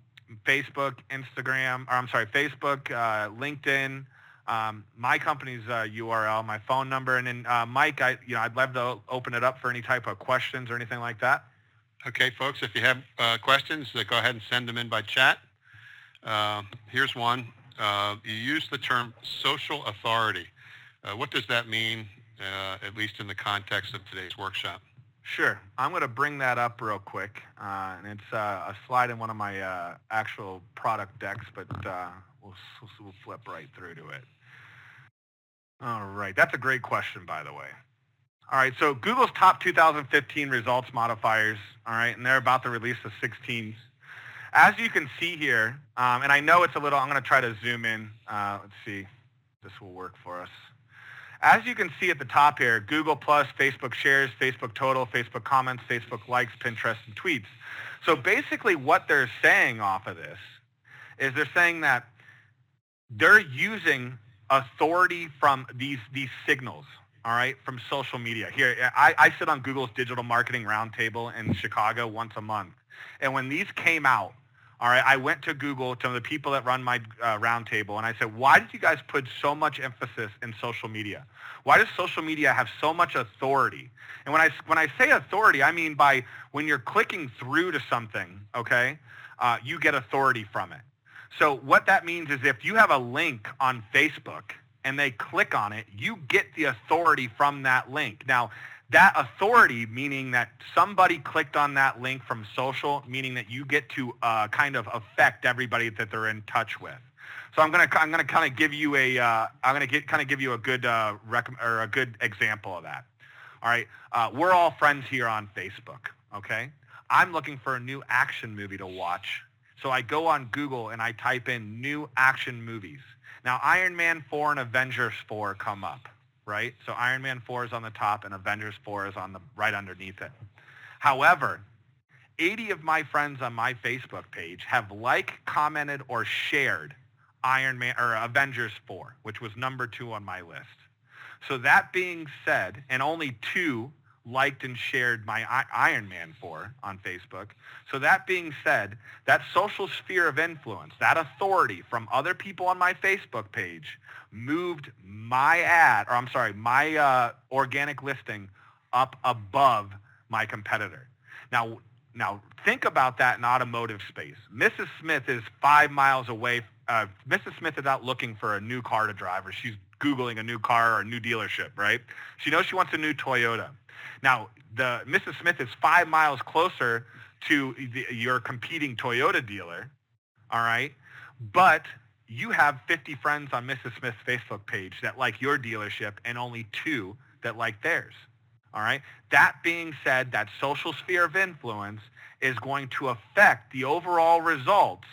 Facebook, Instagram, or I'm sorry, Facebook, uh, LinkedIn, um, my company's URL, uh, my phone number, and then uh, Mike, I, you know, I'd love to open it up for any type of questions or anything like that. Okay, folks, if you have uh, questions, go ahead and send them in by chat. Uh, here's one. Uh, you use the term social authority. Uh, what does that mean, uh, at least in the context of today's workshop? Sure. I'm going to bring that up real quick. Uh, and it's a slide in one of my actual product decks, but we'll, we'll flip right through to it. All right. That's a great question, by the way. All right. So Google's top 2015 results modifiers, all right, and they're about to release the 16 as you can see here, um, and I know it's a little, I'm going to try to zoom in. Uh, let's see. this will work for us. As you can see at the top here, Google Plus, Facebook shares, Facebook total, Facebook comments, Facebook likes, Pinterest, and tweets. So basically what they're saying off of this is they're saying that they're using authority from these, these signals, all right, from social media. Here, I, I sit on Google's Digital Marketing Roundtable in Chicago once a month. And when these came out, all right, I went to Google to the people that run my uh, roundtable, and I said, why did you guys put so much emphasis in social media? Why does social media have so much authority? And when I when I say authority, I mean by when you're clicking through to something, okay, uh, you get authority from it. So what that means is if you have a link on Facebook and they click on it, you get the authority from that link. Now, that authority, meaning that somebody clicked on that link from social, meaning that you get to uh, kind of affect everybody that they're in touch with. So I'm gonna I'm gonna kind of give you a uh, I'm gonna get kind of give you a good uh, rec- or a good example of that. All right, uh, we're all friends here on Facebook. Okay, I'm looking for a new action movie to watch, so I go on Google and I type in new action movies. Now Iron Man 4 and Avengers 4 come up right? So Iron Man 4 is on the top and Avengers 4 is on the right underneath it. However, 80 of my friends on my Facebook page have like, commented, or shared Iron Man or Avengers 4, which was number two on my list. So that being said, and only two liked and shared my Iron Man 4 on Facebook. So that being said, that social sphere of influence, that authority from other people on my Facebook page moved my ad, or I'm sorry, my uh, organic listing up above my competitor. Now, now think about that in automotive space. Mrs. Smith is five miles away. Uh, Mrs. Smith is out looking for a new car to drive, or she's Googling a new car or a new dealership, right? She knows she wants a new Toyota. Now, the Mrs. Smith is five miles closer to the, your competing Toyota dealer, all right? But you have 50 friends on Mrs. Smith's Facebook page that like your dealership and only two that like theirs. All right. That being said, that social sphere of influence is going to affect the overall results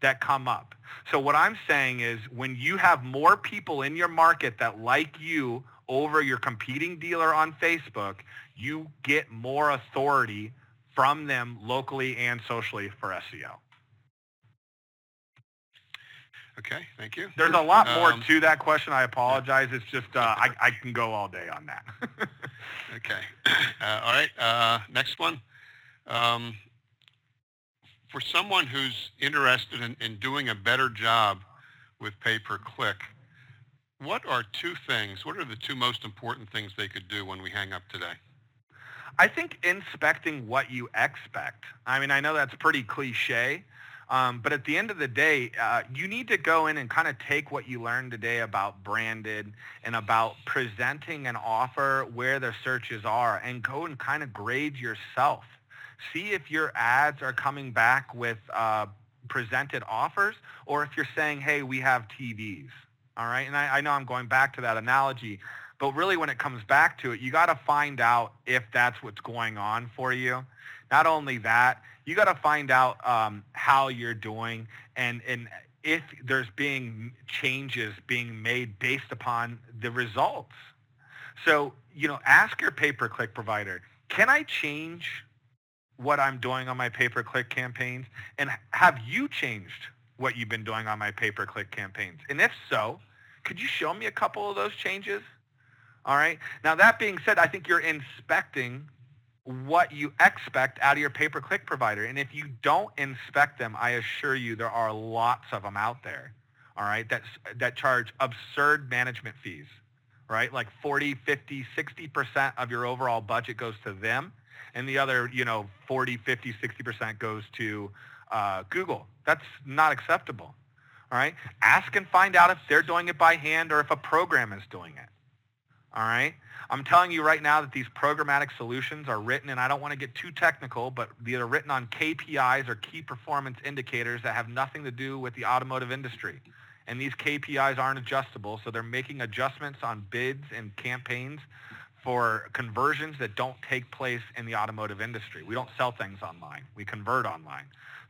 that come up. So what I'm saying is when you have more people in your market that like you over your competing dealer on Facebook, you get more authority from them locally and socially for SEO. Okay, thank you. There's a lot more um, to that question. I apologize. It's just uh, I, I can go all day on that. [laughs] okay. [clears throat] Uh, all right. Uh, next one. Um, for someone who's interested in, in doing a better job with pay-per-click, what are two things, what are the two most important things they could do when we hang up today? I think inspecting what you expect. I mean, I know that's pretty cliche, um, but at the end of the day, uh, you need to go in and kind of take what you learned today about branded and about presenting an offer where the searches are and go and kind of grade yourself. See if your ads are coming back with uh, presented offers or if you're saying, hey, we have TVs. All right. And I, I know I'm going back to that analogy, but really when it comes back to it, you got to find out if that's what's going on for you. Not only that, you got to find out um, how you're doing and, and if there's being changes being made based upon the results. So, you know, ask your pay-per-click provider, can I change what I'm doing on my pay-per-click campaigns? And have you changed what you've been doing on my pay-per-click campaigns? And if so, could you show me a couple of those changes? All right. Now, that being said, I think you're inspecting what you expect out of your pay-per-click provider. And if you don't inspect them, I assure you there are lots of them out there, all right, that, that charge absurd management fees, right? Like 40, 50, 60% of your overall budget goes to them. And the other, you know, 40, 50, 60% goes to uh, Google. That's not acceptable. All right. Ask and find out if they're doing it by hand or if a program is doing it. All right. I'm telling you right now that these programmatic solutions are written, and I don't want to get too technical, but they're written on KPIs or key performance indicators that have nothing to do with the automotive industry. And these KPIs aren't adjustable, so they're making adjustments on bids and campaigns for conversions that don't take place in the automotive industry. We don't sell things online. We convert online.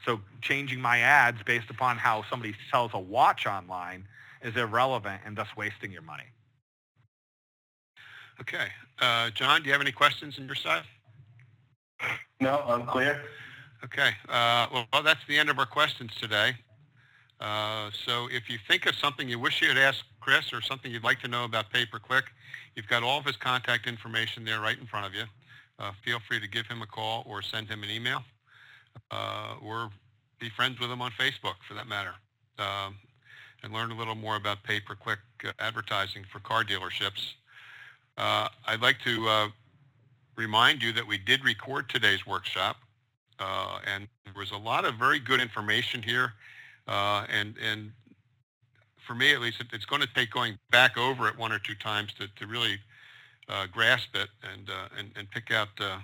So changing my ads based upon how somebody sells a watch online is irrelevant and thus wasting your money. Okay. Uh, John, do you have any questions on your side? No, I'm clear. Okay. Uh, well, well, that's the end of our questions today. Uh, so if you think of something you wish you had asked Chris or something you'd like to know about pay-per-click, you've got all of his contact information there right in front of you. Uh, feel free to give him a call or send him an email uh, or be friends with them on Facebook for that matter um, and learn a little more about pay-per-click uh, advertising for car dealerships. Uh, I'd like to uh, remind you that we did record today's workshop uh, and there was a lot of very good information here uh, and and for me at least, it's going to take going back over it one or two times to, to really uh, grasp it and, uh, and and pick out uh,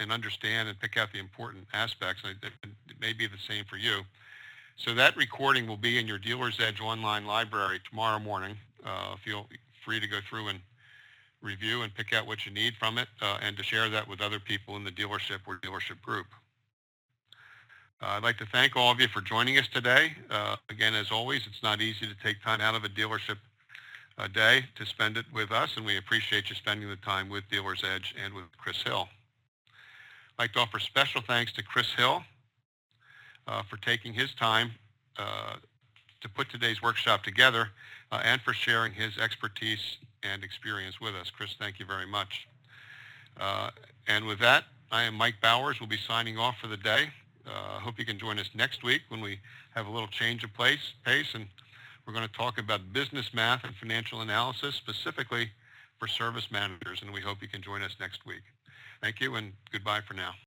and understand and pick out the important aspects. And it, it may be the same for you. So that recording will be in your Dealer's Edge online library tomorrow morning. Uh, feel free to go through and review and pick out what you need from it uh, and to share that with other people in the dealership or dealership group. Uh, I'd like to thank all of you for joining us today. Uh, again, as always, it's not easy to take time out of a dealership uh, day to spend it with us, and we appreciate you spending the time with Dealer's Edge and with Chris Hill. I'd like to offer special thanks to Chris Hill uh, for taking his time uh, to put today's workshop together uh, and for sharing his expertise and experience with us. Chris, thank you very much. and with that, I am Mike Bowers. We'll be signing off for the day. I uh, hope you can join us next week when we have a little change of place, pace, and we're going to talk about business math and financial analysis specifically for service managers, and we hope you can join us next week. Thank you, and goodbye for now.